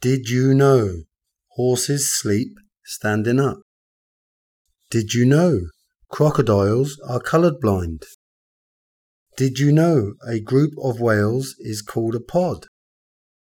Did you know horses sleep standing up? Did you know crocodiles are colourblind? Did you know a group of whales is called a pod?